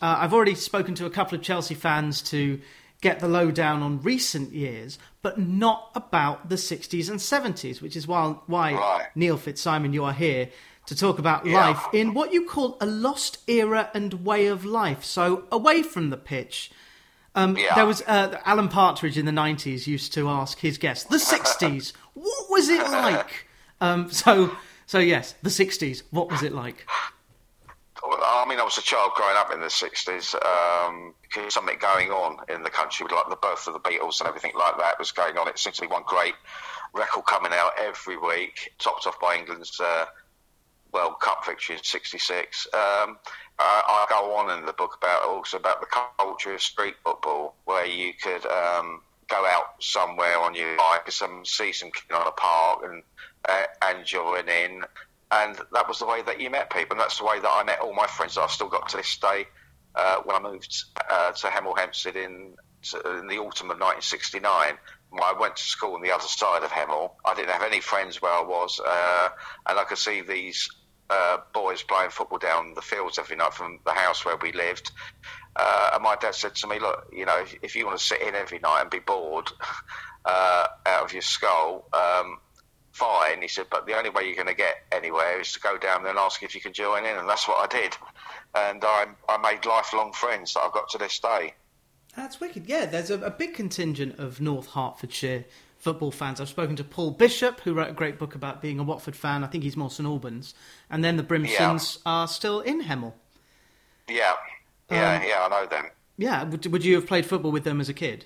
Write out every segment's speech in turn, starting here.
Uh, I've already spoken to a couple of Chelsea fans to get the lowdown on recent years, but not about the 60s and 70s, which is why, why Right. Neil Fitzsimon, you are here to talk about Yeah. life in what you call a lost era and way of life. So away from the pitch. Um, Yeah. There was uh, Alan Partridge in the 90s used to ask his guests, the 60s, what was it like? Um, so, so yes, the 60s, what was it like? I mean, I was a child growing up in the 60s. Um, something going on in the country, like the birth of the Beatles and everything like that was going on. It seemed to be one great record coming out every week, topped off by England's uh, World Cup victory in '66. Um, I, I go on in the book about also about the culture of street football, where you could um, go out somewhere on your bike, some see some kid on a park, and uh, and join in. And that was the way that you met people, and that's the way that I met all my friends that I've still got to this day. Uh, when I moved uh, to Hemel Hempstead in, in the autumn of 1969, I went to school on the other side of Hemel. I didn't have any friends where I was, uh, and I could see these uh, boys playing football down the fields every night from the house where we lived. Uh, and my dad said to me, "Look, you know, if, if you want to sit in every night and be bored uh, out of your skull, um, fine." He said, "But the only way you're going to get anywhere is to go down there and ask if you can join in." And that's what I did, and I, I made lifelong friends that I've got to this day. That's wicked. Yeah, there's a, a big contingent of North Hertfordshire football fans. I've spoken to Paul Bishop, who wrote a great book about being a Watford fan. I think he's more St Albans. And then the Brimsons are still in Hemel. Yeah, yeah, Um, yeah. I know them. Yeah, would, would you have played football with them as a kid?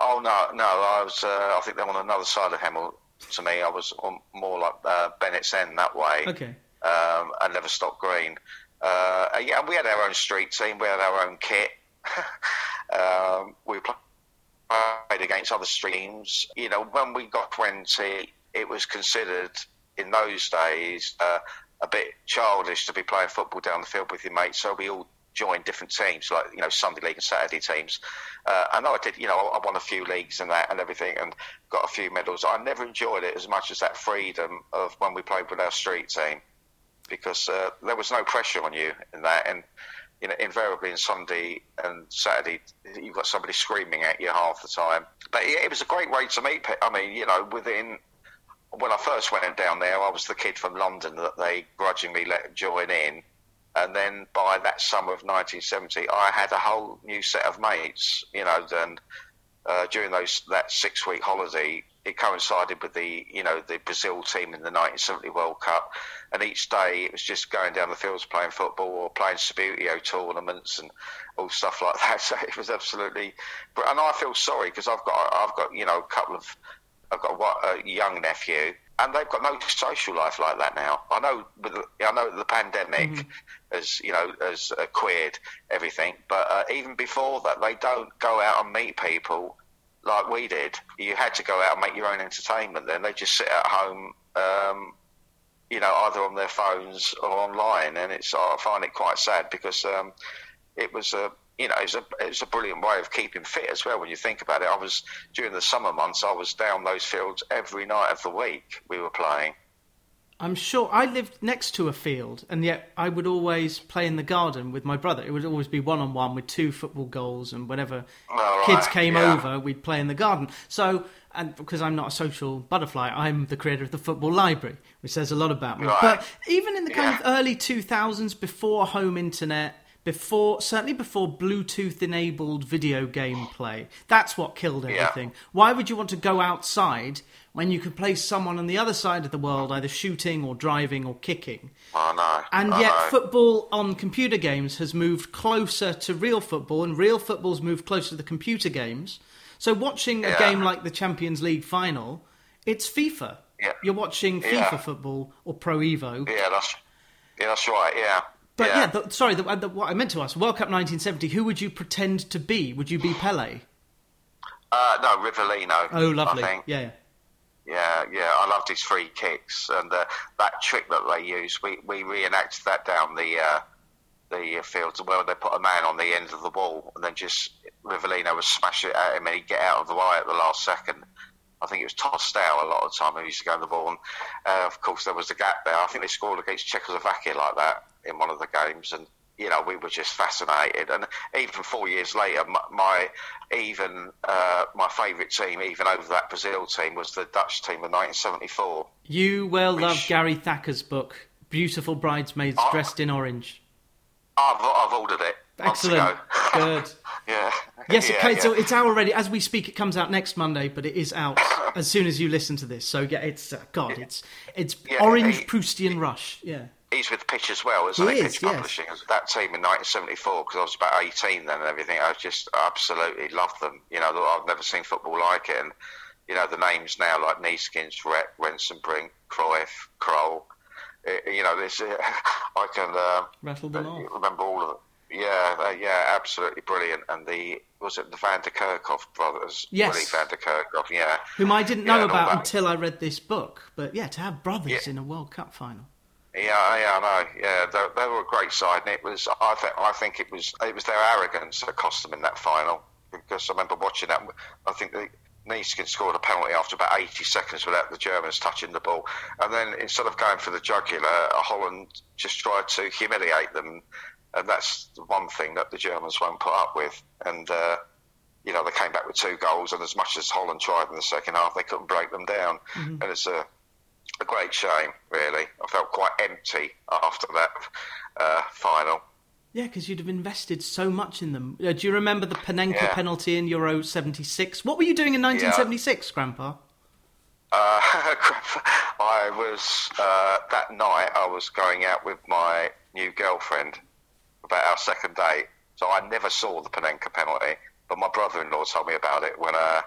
Oh no, no. I was. Uh, I think they're on another side of Hemel. To me, I was on, more like uh, Bennett's End that way. Okay. Um, and Leverstock Green. Uh, yeah, we had our own street team. We had our own kit. um, we played against other streams. You know, when we got twenty, it was considered in those days uh, a bit childish to be playing football down the field with your mates. So we all joined different teams, like you know Sunday league and Saturday teams. Uh, I know I did. You know, I won a few leagues and that and everything, and got a few medals. I never enjoyed it as much as that freedom of when we played with our street team, because uh, there was no pressure on you in that, and you know, invariably in Sunday and Saturday, you've got somebody screaming at you half the time. But it, it was a great way to meet. I mean, you know, within when I first went down there, I was the kid from London that they grudgingly let join in. And then by that summer of 1970, I had a whole new set of mates, you know, and uh, during those that six week holiday, it coincided with the you know the Brazil team in the 1970 World Cup, and each day it was just going down the fields playing football or playing Subbuteo tournaments and all stuff like that. So it was absolutely, and I feel sorry because I've got I've got you know a couple of I've got what, a young nephew, and they've got no social life like that now. I know, I know the pandemic has, you know, has uh, queered everything, but uh, even before that, they don't go out and meet people like we did. You had to go out and make your own entertainment. Then they just sit at home, um, you know, either on their phones or online, and it's I find it quite sad because um, it was a you know, it's a it's a brilliant way of keeping fit as well. When you think about it, I was during the summer months, I was down those fields every night of the week. We were playing. I'm sure I lived next to a field, and yet I would always play in the garden with my brother. It would always be one on one with two football goals, and whenever right, kids came yeah. over, we'd play in the garden. So, and because I'm not a social butterfly, I'm the creator of the football library, which says a lot about me. Right. But even in the kind Yeah. of early 2000s, before home internet, before certainly before Bluetooth enabled video game play, that's what killed Yeah. everything. Why would you want to go outside when you could play someone on the other side of the world, either shooting or driving or kicking? Oh, I know. And I yet, know. football on computer games has moved closer to real football, and real football's moved closer to the computer games. So, watching a game like the Champions League final, it's FIFA. Yeah. You're watching Yeah. FIFA football or Pro Evo. yeah, that's yeah, that's right. Yeah. But yeah, yeah, the, sorry, the, the, what I meant to ask World Cup 1970, who would you pretend to be? Would you be Pele? Uh, no, Rivellino. Oh, lovely. I think. Yeah, yeah. Yeah, yeah, I loved his free kicks and uh, that trick that they used. We we reenacted that down the uh, the field where they put a man on the end of the wall and then just Rivellino would smash it at him and he'd get out of the way at the last second. I think it was tossed out a lot of the time. He used to go in the ball, and uh, of course there was the gap there. I think they scored against Czechoslovakia like that in one of the games, and you know, we were just fascinated. And even four years later, my, my even uh, my favourite team, even over that Brazil team, was the Dutch team of 1974. You well which, love Gary Thacker's book, Beautiful Bridesmaids I, Dressed in Orange. I've, I've ordered it. Excellent. Good. yeah. Yes, yeah, okay, yeah. so it's out already. As we speak, it comes out next Monday, but it is out as soon as you listen to this. So yeah, it's uh, God, it's it's Orange Proustian Rush. Yeah he's with Pitch as well, isn't he? he? Pitch yes. Publishing. That team in 1974, because I was about 18 then and everything. I just absolutely loved them. You know, I've never seen football like it. And, you know, the names now like Neeskens, Rep, Rensenbrink, Cruyff, Krol. Eh, you know, this, uh, I can uh, Rattle them off. remember all of them. Yeah, yeah, absolutely brilliant. And the was it the Van der Kerkhoff brothers? Yes, Willy Van der Kerkhoff. Yeah, whom I didn't know yeah, about until I read this book. But yeah, to have brothers yeah. in a World Cup final. Yeah, yeah, I know. Yeah, they, they, were a great side, and it was. I think. I think it was. It was their arrogance that cost them in that final. Because I remember watching that. I think the Neeskens scored a penalty after about 80 seconds without the Germans touching the ball, and then instead of going for the jugular, Holland just tried to humiliate them, and that's the one thing that the Germans won't put up with. And uh, you know, they came back with two goals, and as much as Holland tried in the second half, they couldn't break them down. Mm-hmm. And it's a a great shame, really. I felt quite empty after that uh, final. Yeah, because you'd have invested so much in them. Uh, do you remember the Panenka yeah. penalty in Euro 76? What were you doing in 1976, yeah. Grandpa? Uh, I was, uh, that night, I was going out with my new girlfriend about our second date. So I never saw the Panenka penalty, but my brother in law told me about it when, uh,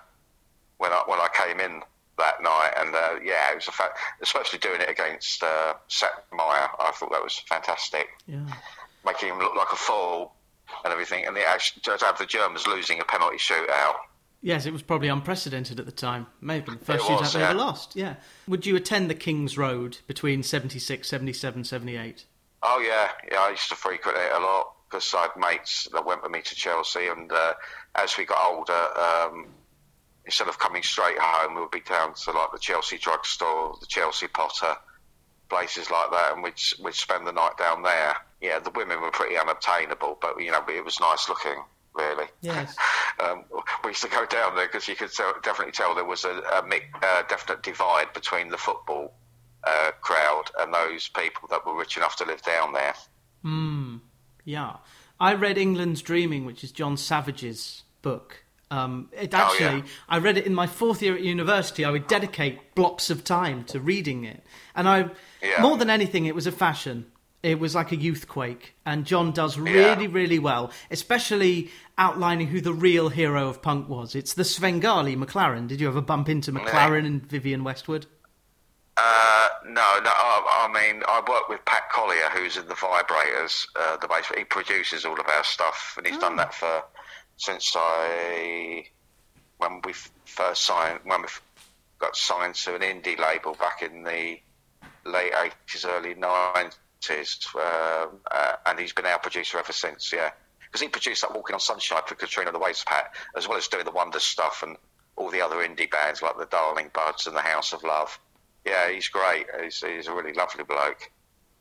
when, I, when I came in that night, and uh, yeah, it was a fact. Especially doing it against uh, Maier, I thought that was fantastic. Yeah, making him look like a fool and everything, and the actually to have the Germans losing a penalty shootout. Yes, it was probably unprecedented at the time. Maybe the first shootout they ever lost. Yeah. Would you attend the King's Road between 76, 77, 78? Oh, yeah. Yeah, I used to frequent it a lot because I had mates that went with me to Chelsea. And uh, as we got older, um, instead of coming straight home, we would be down to like the Chelsea drugstore, the Chelsea Potter, places like that, and we'd we'd spend the night down there. Yeah, the women were pretty unobtainable, but you know, it was nice looking. Really, yes. um, we used to go down there because you could tell, definitely tell there was a, a uh, definite divide between the football uh, crowd and those people that were rich enough to live down there. Hmm. Yeah, I read England's Dreaming, which is John Savage's book, um, it actually, oh, yeah. I read it in my fourth year at university. I would dedicate blocks of time to reading it, and I, yeah. more than anything, it was a fashion. It was like a youth quake, and John does really, yeah. really well, especially outlining who the real hero of punk was. It's the Svengali McLaren. Did you ever bump into McLaren and Vivienne Westwood? Uh, no, no. I, I, mean, I work with Pat Collier, who's in the Vibrators, uh, the bass. He produces all of our stuff, and he's oh. done that for since I when we first signed when we got signed to an indie label back in the late eighties, early nineties, uh, uh, and he's been our producer ever since. Yeah, because he produced that Walking on Sunshine for Katrina the Waves Pat, as well as doing the Wonder stuff and all the other indie bands like the Darling Buds and the House of Love. Yeah, he's great. He's, he's a really lovely bloke.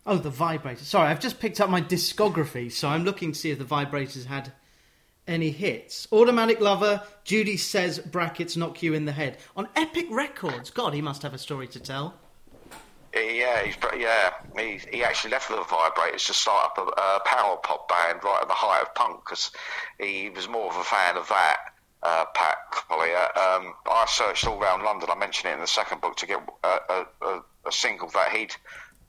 Oh, the Vibrators. Sorry, I've just picked up my discography, so I'm looking to see if the Vibrators had any hits. Automatic Lover, Judy says brackets knock you in the head. On Epic Records, God, he must have a story to tell. Yeah, he's yeah. He, he actually left the Vibrators to start up a, a power pop band right at the height of punk because he was more of a fan of that. Uh, Pat Collier. Um, I searched all around London. I mentioned it in the second book to get a, a, a single that he'd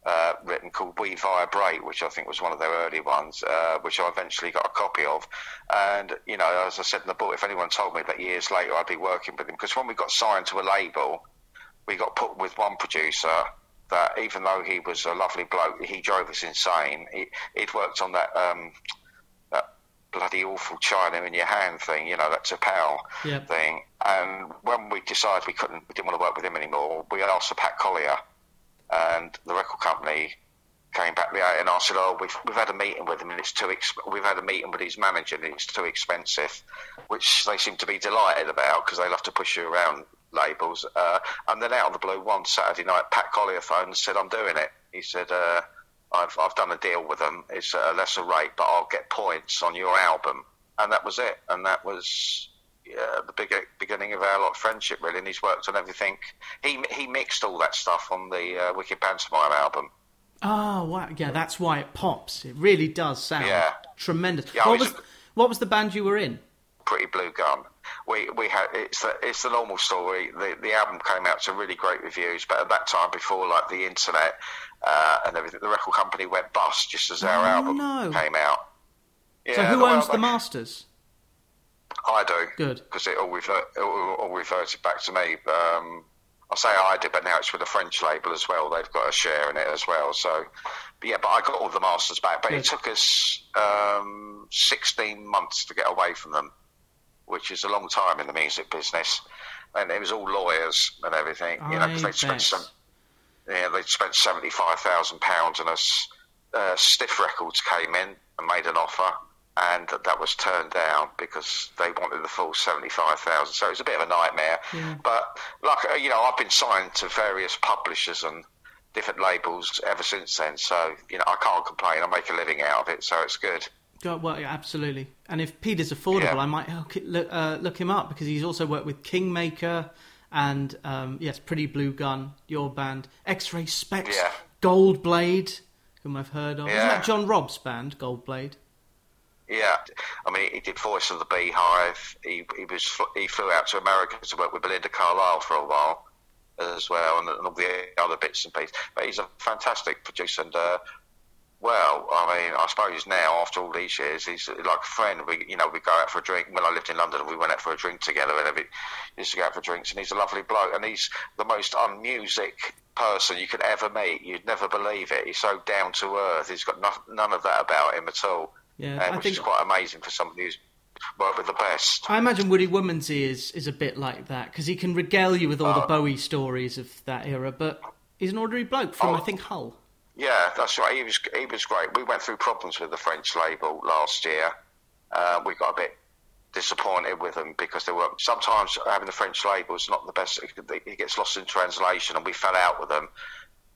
uh, written called We Vibrate, which I think was one of their early ones, uh, which I eventually got a copy of. And, you know, as I said in the book, if anyone told me that years later I'd be working with him, because when we got signed to a label, we got put with one producer that even though he was a lovely bloke, he drove us insane. He, would worked on that. Um, that bloody awful China in your hand thing, you know, that T'Pau yep. thing. And when we decided we couldn't, we didn't want to work with him anymore, we asked for Pat Collier, and the record company came back and I said, "Oh, we've we've had a meeting with him and it's too exp- we've had a meeting with his manager and it's too expensive," which they seem to be delighted about because they love to push you around labels. Uh, and then out of the blue, one Saturday night, Pat Collier phoned and said, "I'm doing it." He said, uh, I've I've done a deal with them. It's a lesser rate, but I'll get points on your album, and that was it. And that was yeah, the big, beginning of our lot friendship, really. And he's worked on everything. He he mixed all that stuff on the uh, Wicked Pantomime album. Oh wow! Yeah, that's why it pops. It really does sound Yeah. tremendous. Yeah, what was what was the band you were in? Pretty Blue Gun. We we had it's the it's the normal story. The the album came out to really great reviews, but at that time, before like the internet uh, and everything, the record company went bust just as our Oh, album no. came out. so Yeah, who well, owns the they- masters? I do. Good. Because it all, refer, it all, all reverted back to me. Um, I say I did, but now it's with a French label as well. They've got a share in it as well. So, but yeah, but I got all the masters back. But Good. it took us um, 16 months to get away from them, which is a long time in the music business. And it was all lawyers and everything, you know, because they'd spent some, yeah, they'd spent seventy-five thousand pounds on us. Uh, Stiff Records came in and made an offer, and that was turned down because they wanted the full seventy-five thousand. So it was a bit of a nightmare. Yeah. But like uh, you know, I've been signed to various publishers and different labels ever since then. So you know, I can't complain. I make a living out of it, so it's good. Well, yeah, absolutely. And if Peter's affordable, Yeah. I might look, uh, look him up because he's also worked with Kingmaker and um, yes, Pretty Blue Gun, your band, X-Ray Spex, Yeah. Goldblade, whom I've heard of. Isn't that John Robb's band, Goldblade? Yeah, I mean, he did Voice of the Beehive. He he was he flew out to America to work with Belinda Carlisle for a while as well, and, and all the other bits and pieces. But he's a fantastic producer, and uh, well, I mean, I suppose now after all these years, he's like a friend. We you know we go out for a drink. When I lived in London, we went out for a drink together, and every, used to go out for drinks. And he's a lovely bloke, and he's the most unmusic person you could ever meet. You'd never believe it. He's so down to earth. He's got no, none of that about him at all Yeah, uh, I which think is quite amazing for somebody who's worked with the best. I imagine Woody Woodmansey is is a bit like that because he can regale you with all Oh. the Bowie stories of that era, but he's an ordinary bloke from Oh. I think Hull. Yeah, that's right. He was he was great. We went through problems with the French label last year. Uh, we got a bit disappointed with them because they were sometimes having the French label is not the best. It gets lost in translation, and we fell out with them.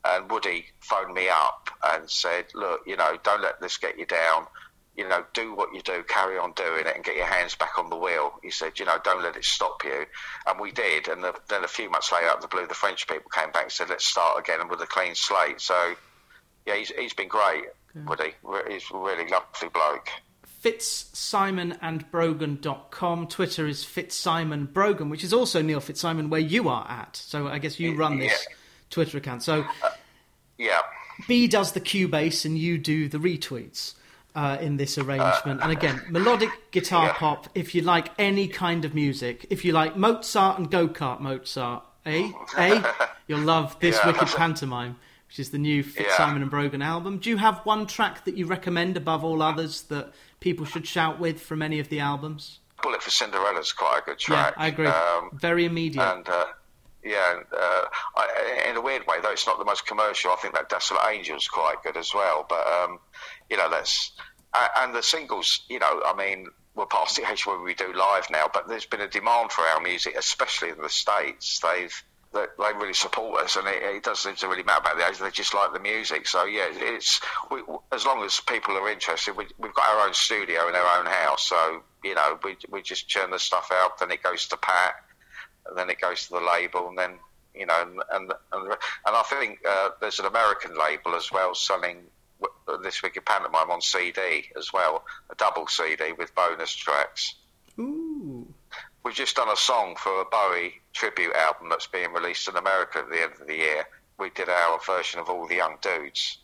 And Woody phoned me up and said, "Look, you know, don't let this get you down. You know, do what you do, carry on doing it, and get your hands back on the wheel." He said, "You know, don't let it stop you." And we did. And the, then a few months later, out of the blue, the French people came back and said, "Let's start again and with a clean slate." So, yeah, he's he's been great, Woody. He's a really lovely bloke. FitzSimonandBrogan.com. Twitter is FitzSimonBrogan, which is also Neil Fitzsimon, where you are at. So I guess you run this Yeah. Twitter account. So uh, Yeah. Bee does the Cubase and you do the retweets uh, in this arrangement. and again, melodic guitar Yeah. pop. If you like any kind of music, if you like Mozart and go kart Mozart, eh? eh? You'll love this Yeah, wicked pantomime. Which is the new Fitzsimon and Brogan album. Do you have one track that you recommend above all others that people should shout with from any of the albums? Bullet for Cinderella's quite a good track. Yeah, I agree. Um, Very immediate. and uh, yeah, uh, I, in a weird way, though it's not the most commercial. I think that Desolate Angel's quite good as well. But um, you know, that's and the singles. You know, I mean, we're past the age where we do live now, but there's been a demand for our music, especially in the states. They've they, they really support us, and it, it doesn't seem to really matter about the age. They just like the music. So yeah, it's we, as long as people are interested, we, we've got our own studio in our own house. So you know, we we just churn the stuff out, then it goes to Pat, and then it goes to the label, and then you know, and and and, and I think uh, there's an American label as well selling w- this wicked pantomime on CD as well, a double CD with bonus tracks. Ooh. We've just done a song for a Bowie tribute album that's being released in America at the end of the year. We did our version of All the Young Dudes.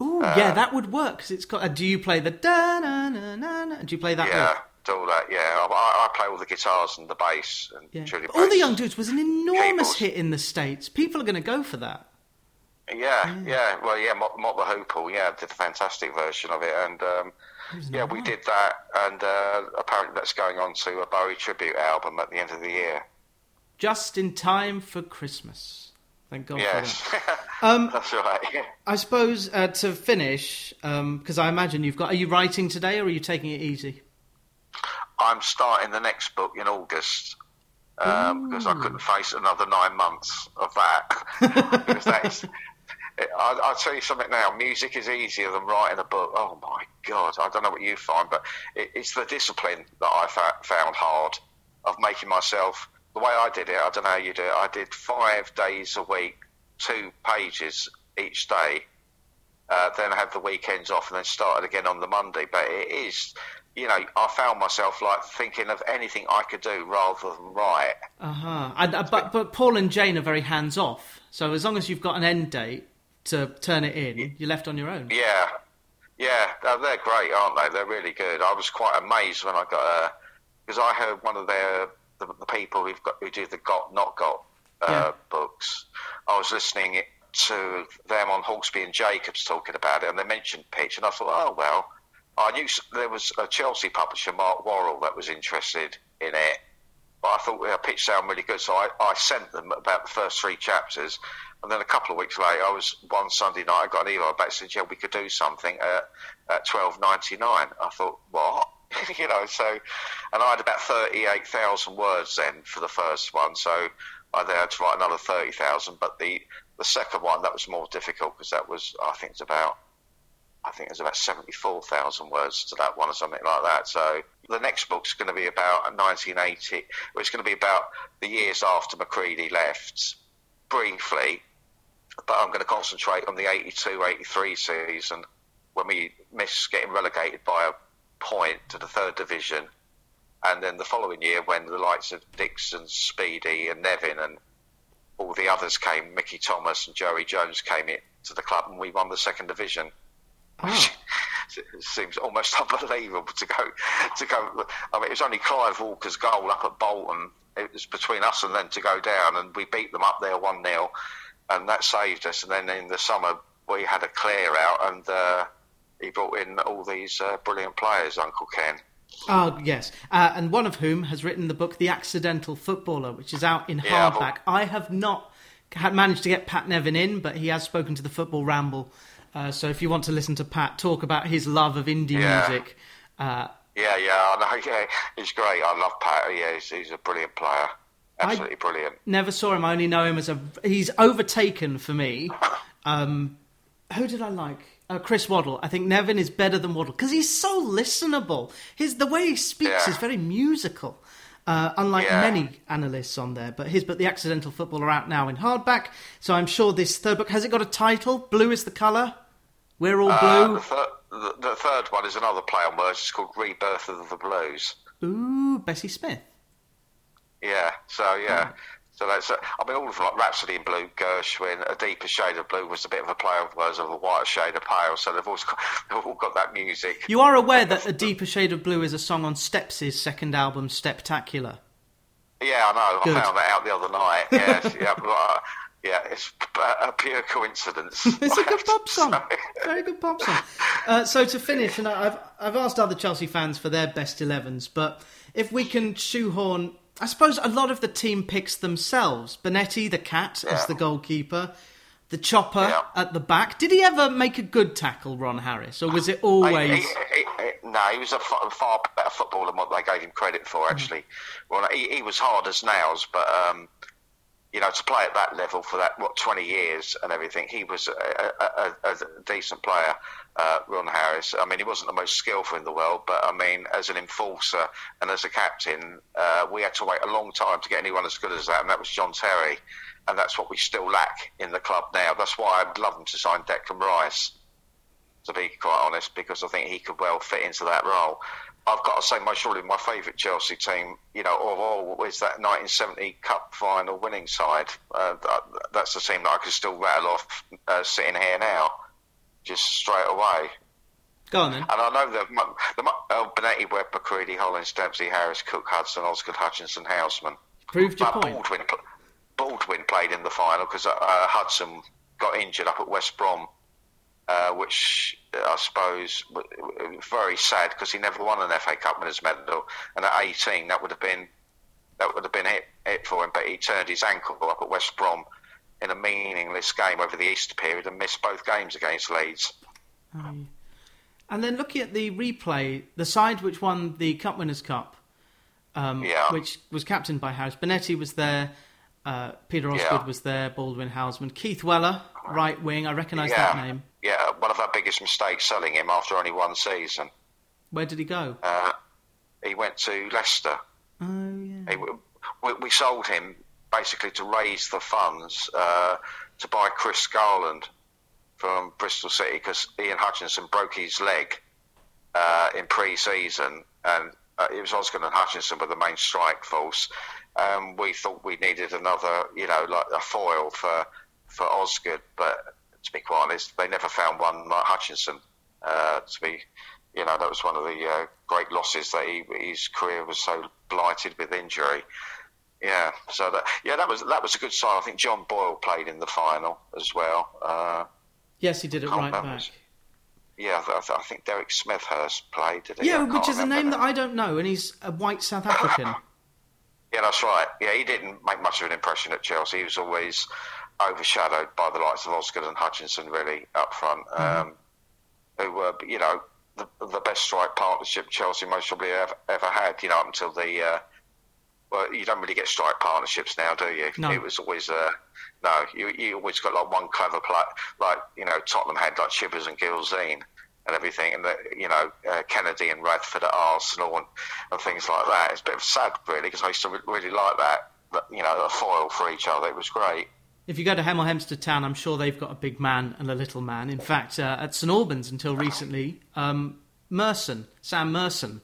Ooh, Uh, yeah, that would work because it's got. Uh, do you play the da na na na na? Do you play that? yeah, bit? All that. Yeah, I, I play all the guitars and the bass and Yeah. Julie All the. Young Dudes was an enormous Keyboards. hit in the states. People are going to go for that. Yeah, yeah. Well, yeah, Mott, Mott the Hoople, yeah, did a fantastic version of it, and um, yeah, we did that, and uh, apparently that's going on to a Bowie tribute album at the end of the year. Just in time for Christmas. Thank God Yes, for that. Um, that's right. Yeah. I suppose uh, to finish, because I imagine you've got. Are you writing today, or are you taking it easy? I'm starting the next book in August um, because I couldn't face another nine months of that. because that is I, I'll tell you something now. Music is easier than writing a book. Oh my god! I don't know what you find, but it, it's the discipline that I fa- found hard of making myself the way I did it. I don't know how you do it. I did five days a week, two pages each day. Uh, then I had the weekends off, and then started again on the Monday. But it is, you know, I found myself like thinking of anything I could do rather than write. Uh huh. But but Paul and Jane are very hands off. So as long as you've got an end date to turn it in, you're left on your own. Yeah, yeah, they're, great, aren't they? They're really good. I was quite amazed when I got because uh, I heard one of their the, the people who've got who do the got not got uh, yeah. books. I was listening to them on Hawksbee and Jacobs talking about it, and they mentioned pitch, and I thought, oh well. I knew there was a Chelsea publisher, Mark Worrall, that was interested in it, but I thought their pitch sounded really good, so I, I sent them about the first three chapters, and then a couple of weeks later, I was one Sunday night, I got an email back saying, "Yeah, we could do something at, at twelve ninety nine. I thought, what? you know, so, and I had about 38,000 words then for the first one, so I then had to write another 30,000. But the, the second one, that was more difficult because that was, I think it's about, I think there's about 74,000 words to that one or something like that. So the next book's going to be about 1980. It's going to be about the years after McCreadie left, briefly, but I'm going to concentrate on the 82 83 season when we missed getting relegated by a point to the third division. And then the following year, when the likes of Dixon, Speedie, and Nevin, and all the others came, Mickey Thomas and Joey Jones came in to the club, and we won the second division. Oh. it seems almost unbelievable to go to go. I mean, it was only Clive Walker's goal up at Bolton. It was between us and them to go down, and we beat them up there one 0 and that saved us. And then in the summer, we had a clear out, and uh, he brought in all these uh, brilliant players, Uncle Ken. Oh yes, uh, and one of whom has written the book *The Accidental Footballer*, which is out in yeah, hardback. I have not managed to get Pat Nevin in, but he has spoken to the Football Ramble. Uh, so if you want to listen to Pat talk about his love of indie yeah. music, uh, yeah, yeah, I know, yeah, he's great. I love Pat. Yeah, he's, he's a brilliant player. Absolutely I brilliant. Never saw him. I only know him as a. He's overtaken for me. Um, who did I like? uh, Chris Waddle. I think Nevin is better than Waddle because he's so listenable. His the way he speaks yeah. is very musical. Uh, unlike yeah. many analysts on there, but his but the accidental footballer out now in hardback. So I'm sure this third book has it got a title? Blue is the color. We're all uh, blue. Uh, the, thir- the, the, third one is another play on words. It's called Rebirth of the Blues. Ooh, Bessie Smith. Yeah. So yeah. Oh. So that's, uh, I mean, all of them, like Rhapsody in Blue, Gershwin, A Deeper Shade of Blue was a bit of a play on words of a whiter shade of pale, so they've, always got, they've all got that music. You are aware that A Deeper Shade of Blue is a song on Steps' second album, Steptacular? Yeah, I know. Good. I found that out the other night. Yes, yeah, but, uh, yeah, it's a pure coincidence. it's a good pop song. Very good pop song. Uh, so to finish, and I've I've asked other Chelsea fans for their best 11s, but if we can shoehorn I suppose a lot of the team picks themselves. Bonetti, the cat, yeah. as the goalkeeper. The chopper yeah. at the back. Did he ever make a good tackle, Ron Harris, or was it always? He, he, he, no, he was a far, far, better footballer than what they gave him credit for. Actually, mm. well, he, was hard as nails, but um, you know, to play at that level for that what twenty years and everything, he was a, a, a, decent player uh, Ron Harris. I mean, he wasn't the most skillful in the world, but I mean, as an enforcer and as a captain, uh, we had to wait a long time to get anyone as good as that, and that was John Terry. And that's what we still lack in the club now. That's why I'd love him to sign Declan Rice, to be quite honest, because I think he could well fit into that role. I've got to say, my surely my favourite Chelsea team, you know, of all is that 1970 Cup final winning side. Uh, that, that's the team that I can still rattle off uh, sitting here now just straight away. Go on then. And I know that the, the uh, Bonetti, Webb, McCreadie, Hollins, Dempsey, Harris, Cooke, Hudson, Osgood, Hutchinson, Houseman. Proved your point. Baldwin, Baldwin played in the final because uh, uh, Hudson got injured up at West Brom, uh, which uh, I suppose very sad because he never won an FA Cup winners' medal, and at 18 that would have been that would have been it, it for him. But he turned his ankle up at West Brom in a meaningless game over the Easter period and missed both games against Leeds. and then looking at the replay, the side which won the Cup Winners' Cup, um, yeah. which was captained by Harris, Bonetti was there. Uh, Peter Osgood yeah. was there, Baldwin Houseman, Keith Weller, right wing. I recognise yeah. that name. Yeah, one of our biggest mistakes selling him after only one season. Where did he go? Uh, he went to Leicester. Oh yeah. He, we, we, sold him basically to raise the funds uh, to buy Chris Garland from Bristol City because Ian Hutchinson broke his leg uh, in pre-season, and uh, it was Osgood and Hutchinson were the main strike force. Um, we thought we needed another, you know, like a foil for for Osgood, but to be quite honest, they never found one like Hutchinson. Uh, to be, you know, that was one of the uh, great losses that he, his career was so blighted with injury. Yeah, so that yeah, that was that was a good sign. I think John Boyle played in the final as well. Uh, yes, he did it right back. Yeah, I, I, think Derek Smethurst played. Did he? Yeah, which is a name that I don't know, and he's a white South African. yeah, that's right. Yeah, he didn't make much of an impression at Chelsea. He was always overshadowed by the likes of Osgood and Hutchinson, really up front, mm-hmm. um, who were, you know, the, the, best strike partnership Chelsea most probably ever, ever had. You know, up until the uh, well, you don't really get strike partnerships now, do you? No. It was always uh, no. You you always got like one clever play, like you know Tottenham had like Chivers and Gilzean and everything, and the, you know uh, Kennedy and Radford at Arsenal and, and things like that. It's a bit of sad, really, because I used to really like that. But, you know, a foil for each other. It was great. If you go to Hemel Hempstead Town, I'm sure they've got a big man and a little man. In fact, uh, at St Albans until recently, um, Merson, Sam Merson,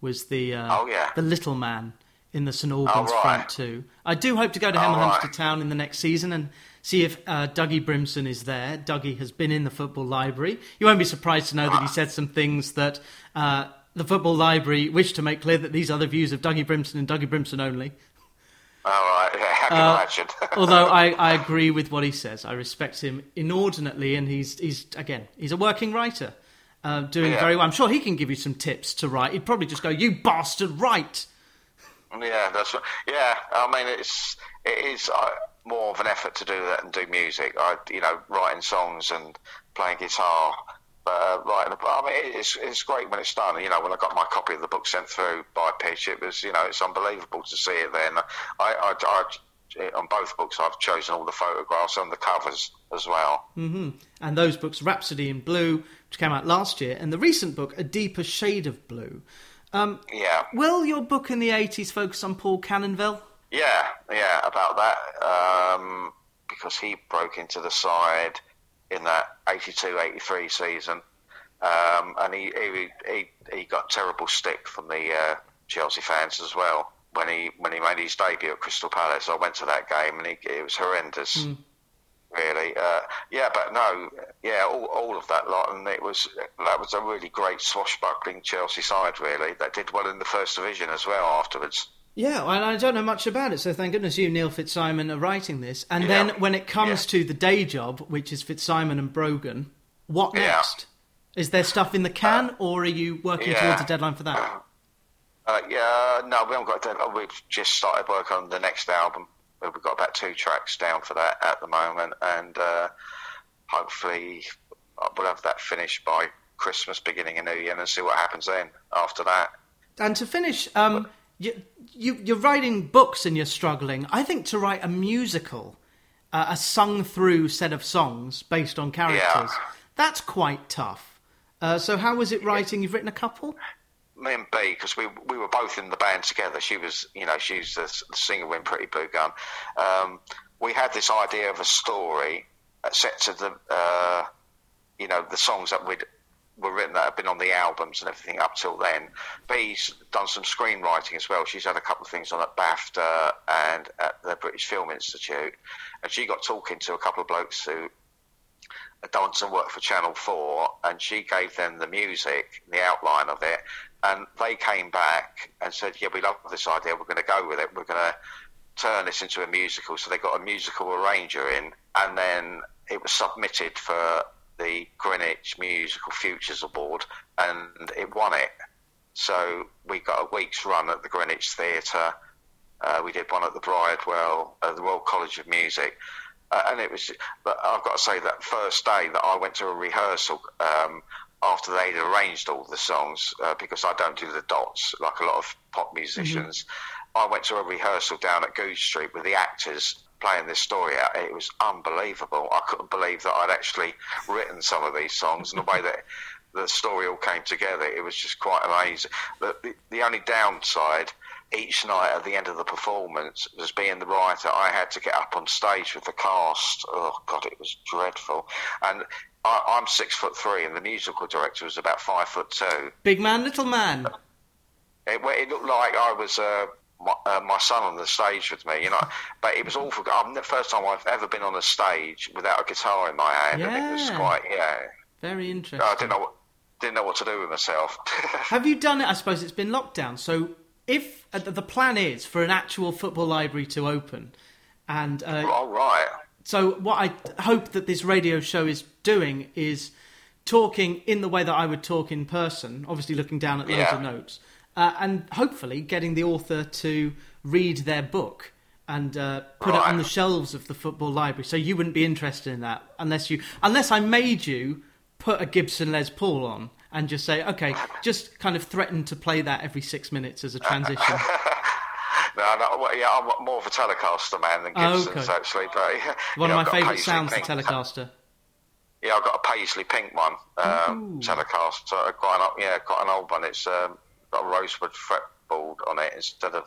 was the uh, oh, yeah. the little man in the St Albans right. front too. I do hope to go to Hemel oh, Hempstead right. Town in the next season and see if uh, Dougie Brimson is there. Dougie has been in the football library. You won't be surprised to know that he said some things that uh, the football library wish to make clear that these are the views of Dougie Brimson and Dougie Brimson only. All right, I can uh, imagine. although I, I agree with what he says, I respect him inordinately, and he's he's again he's a working writer, uh, doing yeah. very well. I'm sure he can give you some tips to write. He'd probably just go, "You bastard, write." Yeah, that's yeah. I mean, it's it is uh, more of an effort to do that and do music. I, you know, writing songs and playing guitar. But uh, writing, I mean, it's it's great when it's done. You know, when I got my copy of the book sent through by Pitch, it was you know it's unbelievable to see it. Then I, I, I on both books, I've chosen all the photographs and the covers as well. Mm-hmm. And those books, Rhapsody in Blue, which came out last year, and the recent book, A Deeper Shade of Blue, um, yeah. Will your book in the 80s focus on Paul Canoville? Yeah, yeah, about that. Um, because he broke into the side in that 82 83 season. Um, and he, he, he, he, got terrible stick from the uh, Chelsea fans as well when he when he made his debut at Crystal Palace. I went to that game and he, it was horrendous. Mm really. Uh, yeah, but no, yeah, all, all of that lot, and it was that was a really great swashbuckling Chelsea side, really. That did well in the first division as well afterwards. Yeah, and I don't know much about it, so thank goodness you, Neil Fitzsimon, are writing this. And yeah. then when it comes yeah. to the day job, which is Fitzsimon and Brogan, what next? Is there stuff in the can, uh, or are you working towards a deadline for that? Uh, yeah, no, we haven't got a deadline. We've just started work on the next album we've got about two tracks down for that at the moment, and uh, hopefully we'll have that finished by Christmas, beginning of New Year, and see what happens then after that. And to finish, um, you, you, you're writing books and you're struggling. I think to write a musical, uh, a sung through set of songs based on characters, yeah. that's quite tough. Uh, so, how was it writing? You've written a couple? me and Bee, because we we were both in the band together. She was, you know, she's the, the singer in Pretty Blue Gun. Um, we had this idea of a story set to the, uh, you know, the songs that we'd were written that have been on the albums and everything up till then. Bee's done some screenwriting as well. She's had a couple of things on at BAFTA and at the British Film Institute, and she got talking to a couple of blokes who had done some work for Channel Four, and she gave them the music, the outline of it, and they came back and said, "Yeah, we love this idea. We're going to go with it. We're going to turn this into a musical." So they got a musical arranger in, and then it was submitted for the Greenwich Musical Futures Award, and it won it. So we got a week's run at the Greenwich Theatre. Uh, we did one at the Bridewell, uh, the Royal College of Music. Uh, and it was, but I've got to say that first day that I went to a rehearsal, um, after they'd arranged all the songs, uh, because I don't do the dots like a lot of pop musicians. Mm-hmm. I went to a rehearsal down at Goodge Street with the actors, playing this story out, it was unbelievable. I couldn't believe that I'd actually written some of these songs and the way that the story all came together. It was just quite amazing. The, the, the only downside each night at the end of the performance, as being the writer, I had to get up on stage with the cast. Oh God, it was dreadful. And I, am six foot three, and the musical director was about five foot two. Big man, little man. It, it looked like I was. Uh, my, uh, my, son on the stage with me, you know. But it was all for. I'm the first time I've ever been on a stage without a guitar in my hand, yeah. and it was quite yeah. Very interesting. I didn't know what didn't know what to do with myself. Have you done it? I suppose it's been lockdown. So if uh, the plan is for an actual football library to open, and uh, all right. So what I hope that this radio show is doing is talking in the way that I would talk in person, obviously looking down at loads yeah. of notes, uh, and hopefully getting the author to read their book and uh, put right. it on the shelves of the football library. So you wouldn't be interested in that unless you, unless I made you put a Gibson Les Paul on and just say, okay, just kind of threaten to play that every six minutes as a transition. no, no, yeah, I'm more of a Telecaster man than Gibson's oh, okay. actually. But yeah, one yeah, of my favourite sounds, the Telecaster. Yeah, I've got a Paisley Pink one, um, Telecaster, quite an, yeah, quite an old one. It's um, got a rosewood fretboard on it instead of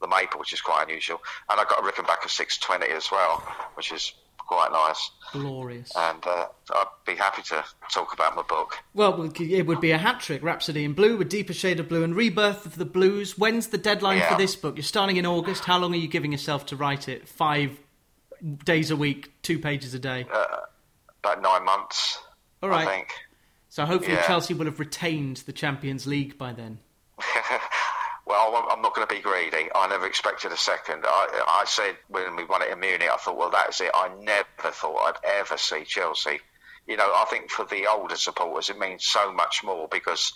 the maple, which is quite unusual. And I've got a Rickenbacker 620 as well, which is quite nice. Glorious. And uh, I'd be happy to talk about my book. Well, it would be a hat trick Rhapsody in Blue, A Deeper Shade of Blue, and Rebirth of the Blues. When's the deadline yeah. for this book? You're starting in August. How long are you giving yourself to write it? Five days a week, two pages a day? Uh, about nine months. All right. I think. So hopefully yeah. Chelsea will have retained the Champions League by then. well, I'm not going to be greedy. I never expected a second. I, I said when we won it in Munich, I thought, well, that's it. I never thought I'd ever see Chelsea. You know, I think for the older supporters, it means so much more because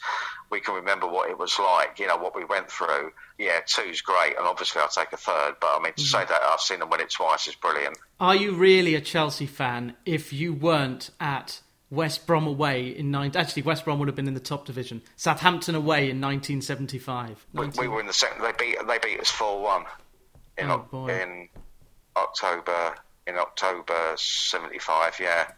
we can remember what it was like, you know, what we went through. Yeah, two's great, and obviously I'll take a third, but I mean, to mm-hmm. say that I've seen them win it twice is brilliant. Are you really a Chelsea fan if you weren't at West Brom away in nine. Actually, West Brom would have been in the top division. Southampton away in 1975. We, we were in the second. They beat. They beat us four one in oh, in October in October 75. Yeah.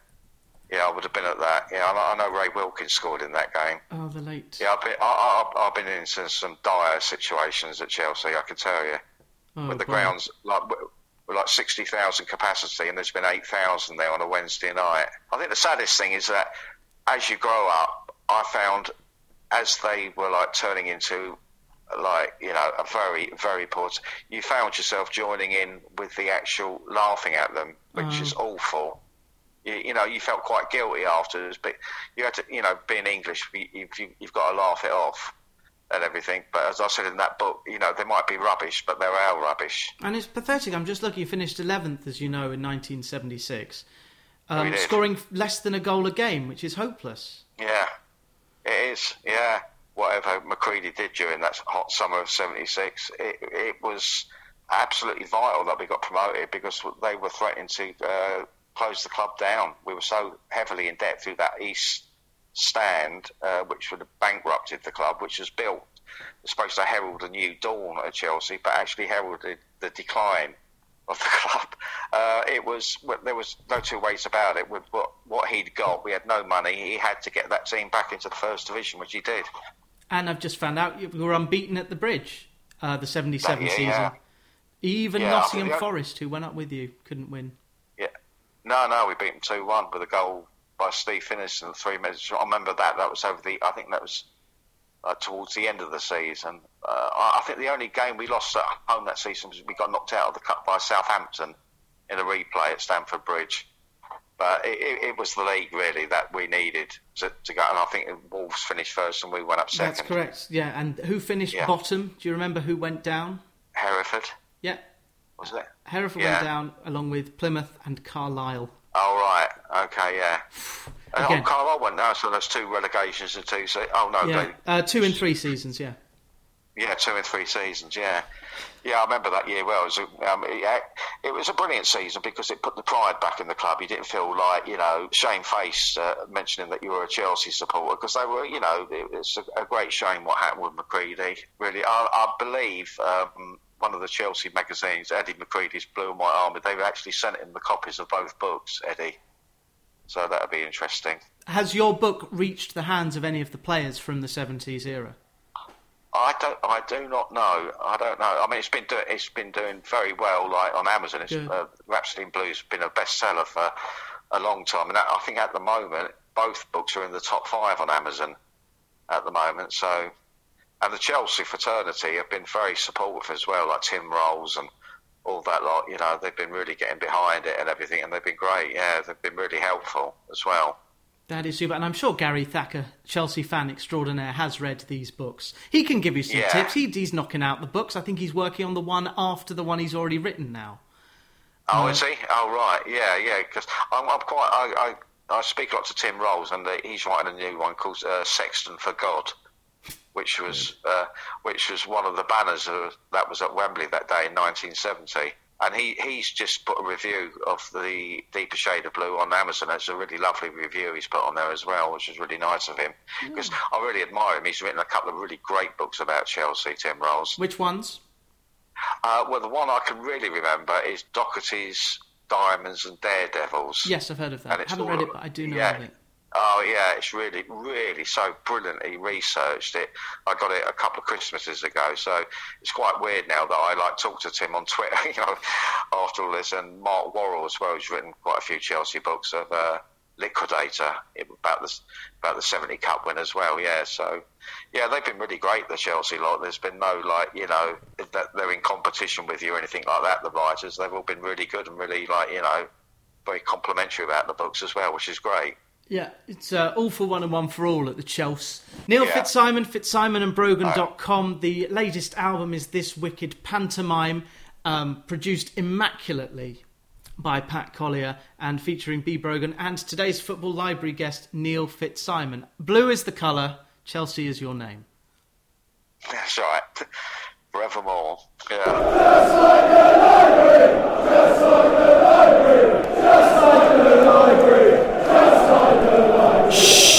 Yeah, I would have been at that. Yeah, I know, Ray Wilkins scored in that game. Oh, the late. Yeah, I've been, I, have been in some dire situations at Chelsea. I can tell you, oh, with the boy. grounds like with like 60,000 capacity, and there's been 8,000 there on a Wednesday night. I think the saddest thing is that as you grow up, I found as they were like turning into like you know a very very poor you found yourself joining in with the actual laughing at them which mm. is awful you, you, know you felt quite guilty afterwards but you had to you know being english you, you, you've got to laugh it off and everything. But as I said in that book, you know, they might be rubbish, but they're our rubbish. And it's pathetic. I'm just looking. You finished 11th, as you know, in 1976, um, scoring less than a goal a game, which is hopeless. Yeah, it is. Yeah, whatever McCreadie did during that hot summer of '76, it, it was absolutely vital that we got promoted because they were threatening to uh, close the club down. We were so heavily in debt through that East stand, uh, which would have bankrupted the club, which was built. was supposed to herald a new dawn at Chelsea, but actually heralded the decline of the club. Uh, it was there was no two ways about it. With what, what he'd got, we had no money. He had to get that team back into the first division, which he did. And I've just found out you were unbeaten at the Bridge, uh, the '77 season. Yeah. Even yeah, Nottingham Forest, who went up with you, couldn't win. Yeah, no, no, we beat them two one with a goal by Steve Finnis in three minutes. I remember that. That was over the. I think that was uh, towards the end of the season. Uh, I think the only game we lost at home that season was we got knocked out of the cup by Southampton in a replay at Stamford Bridge. But it, it, it was the league really that we needed to, to, go, and I think Wolves finished first and we went up second. That's correct. Yeah, and who finished yeah. bottom? Do you remember who went down? Hereford. Yeah. Was it? Hereford yeah. went down along with Plymouth and Carlisle. Oh right, okay, yeah. Again. Oh, Carlisle went now, so that's two relegations and two. Se- oh no, yeah. uh, two and three seasons, yeah. Yeah, two and three seasons, yeah. Yeah, I remember that year well. It was, a, um, it, it, was a brilliant season because it put the pride back in the club. You didn't feel like, you know, shame face uh, mentioning that you were a Chelsea supporter because they were, you know, it, it's a, a, great shame what happened with McCreadie. Really, I, I believe um, one of the Chelsea magazines, Eddie McCreadie's Blue and White Army. They've actually sent him the copies of both books, Eddie. So that'll be interesting. Has your book reached the hands of any of the players from the 70s era? I don't. I do not know. I don't know. I mean, it's been do, it's been doing very well, like on Amazon. It's, uh, Rhapsody in Blue's been a bestseller for a long time, and I think at the moment both books are in the top five on Amazon at the moment. So, and the Chelsea fraternity have been very supportive as well, like Tim Rolls and all that lot. You know, they've been really getting behind it and everything, and they've been great. Yeah, they've been really helpful as well. That is super, and I'm sure Gary Thacker, Chelsea fan extraordinaire, has read these books. He can give you some yeah. tips. He, he's knocking out the books. I think he's working on the one after the one he's already written now. Oh, uh, is he? Oh, right. Yeah, yeah. Because I'm, I'm, quite. I, I, I speak a lot to Tim Rolls, and he's writing a new one called uh, Sexton for God, which was uh, which was one of the banners of, that was at Wembley that day in 1970 and he, he's just put a review of the Deeper Shade of Blue on Amazon. It's a really lovely review he's put on there as well, which is really nice of him because mm. I really admire him. He's written a couple of really great books about Chelsea, Tim Rolls. Which ones? Uh, well, the one I can really remember is Docherty's Diamonds and Daredevils. Yes, I've heard of that. I haven't read it, but I do know yeah, of it. Oh yeah, it's really, really so brilliantly researched. It. I got it a couple of Christmases ago, so it's quite weird now that I like talk to Tim on Twitter. You know, after all this, and Mark Worrall as well, who's written quite a few Chelsea books of uh, Liquidator about the about the seventy Cup win as well. Yeah, so yeah, they've been really great. The Chelsea lot. There's been no like you know that they're in competition with you or anything like that. The writers, they've all been really good and really like you know very complimentary about the books as well, which is great. Yeah, it's uh, all for one and one for all at the Chelsea. Neil yeah. Fitzsimon, fitzsimonandbrogan.com. Hi. The latest album is This Wicked Pantomime, um, produced immaculately by Pat Collier and featuring Bee Brogan and today's Football Library guest, Neil Fitzsimon. Blue is the colour, Chelsea is your name. That's right. Forevermore. Yeah. Just like the library! Just like the library! Just like the library! Shh.